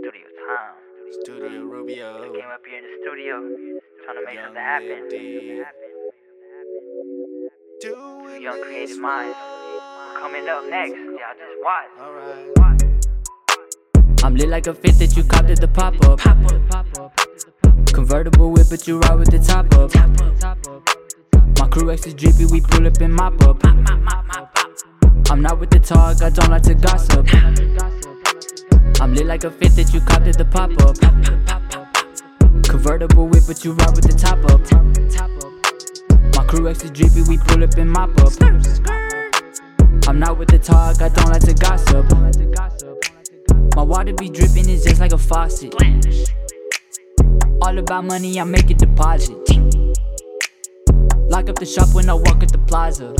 Studio time. Studio Rubio. I came up here in the studio, trying to make Young something happen. MD. Two Doing young this creative minds. We're coming up next. Y'all just watch. Alright. Watch. I'm lit like a fit that you copped at the pop up. Convertible whip, but you ride with the top up. My crew X is drippy, we pull up and mop up. I'm not with the talk, I don't like to gossip. I'm lit like a fit that you copped at the pop up. Convertible whip, but you ride with the top up. My crew is drippy, we pull up and mop up. I'm not with the talk, I don't like to gossip. My water be dripping, it's just like a faucet. All about money, I make a deposit. Lock up the shop when I walk at the plaza.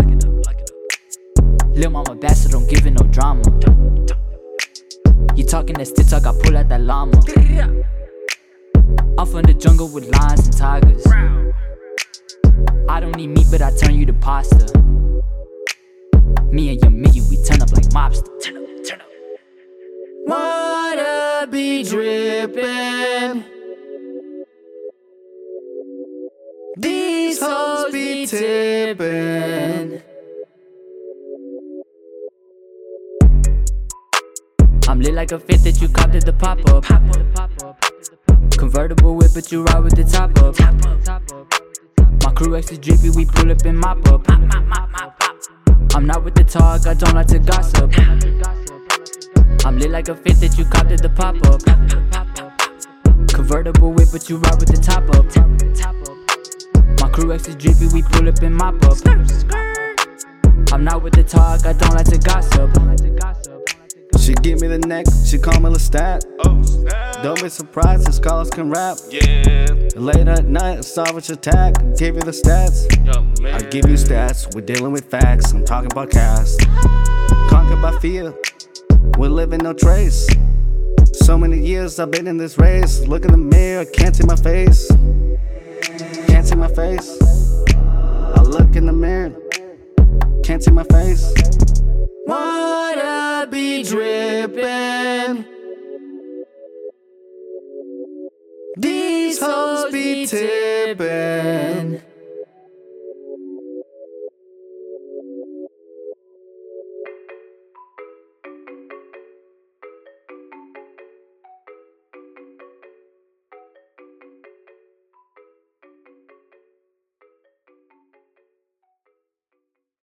Lil' mama so don't give it no drama. Talking that stick talk, I pull out that llama. I'm from the jungle with lions and tigers. I don't need meat, but I turn you to pasta. Me and your Miggy, we turn up like mobster. Turn up, turn up. Water be dripping. These hoes be tipping. I'm lit like a fit that you copped at the pop up. Convertible whip, but you ride with the top up. My crew is drippy, we pull up and mop up. I'm not with the talk, I don't like to gossip. I'm lit like a fit that you copped at the pop up. Convertible whip, but you ride with the top up. My crew is drippy, we pull up and mop up. I'm not with the talk, I don't like to gossip. She give me the neck, she call me Lestat. Oh, snap. Don't be surprised, his scholars can rap. Yeah. Late at night, savage attack. Give you the stats. Young man. I give you stats. We're dealing with facts. I'm talking about cast. Conquered by fear. We're living no trace. So many years I've been in this race. Look in the mirror, can't see my face. Can't see my face. I look in the mirror, can't see my face. Water be These hoes be tipping.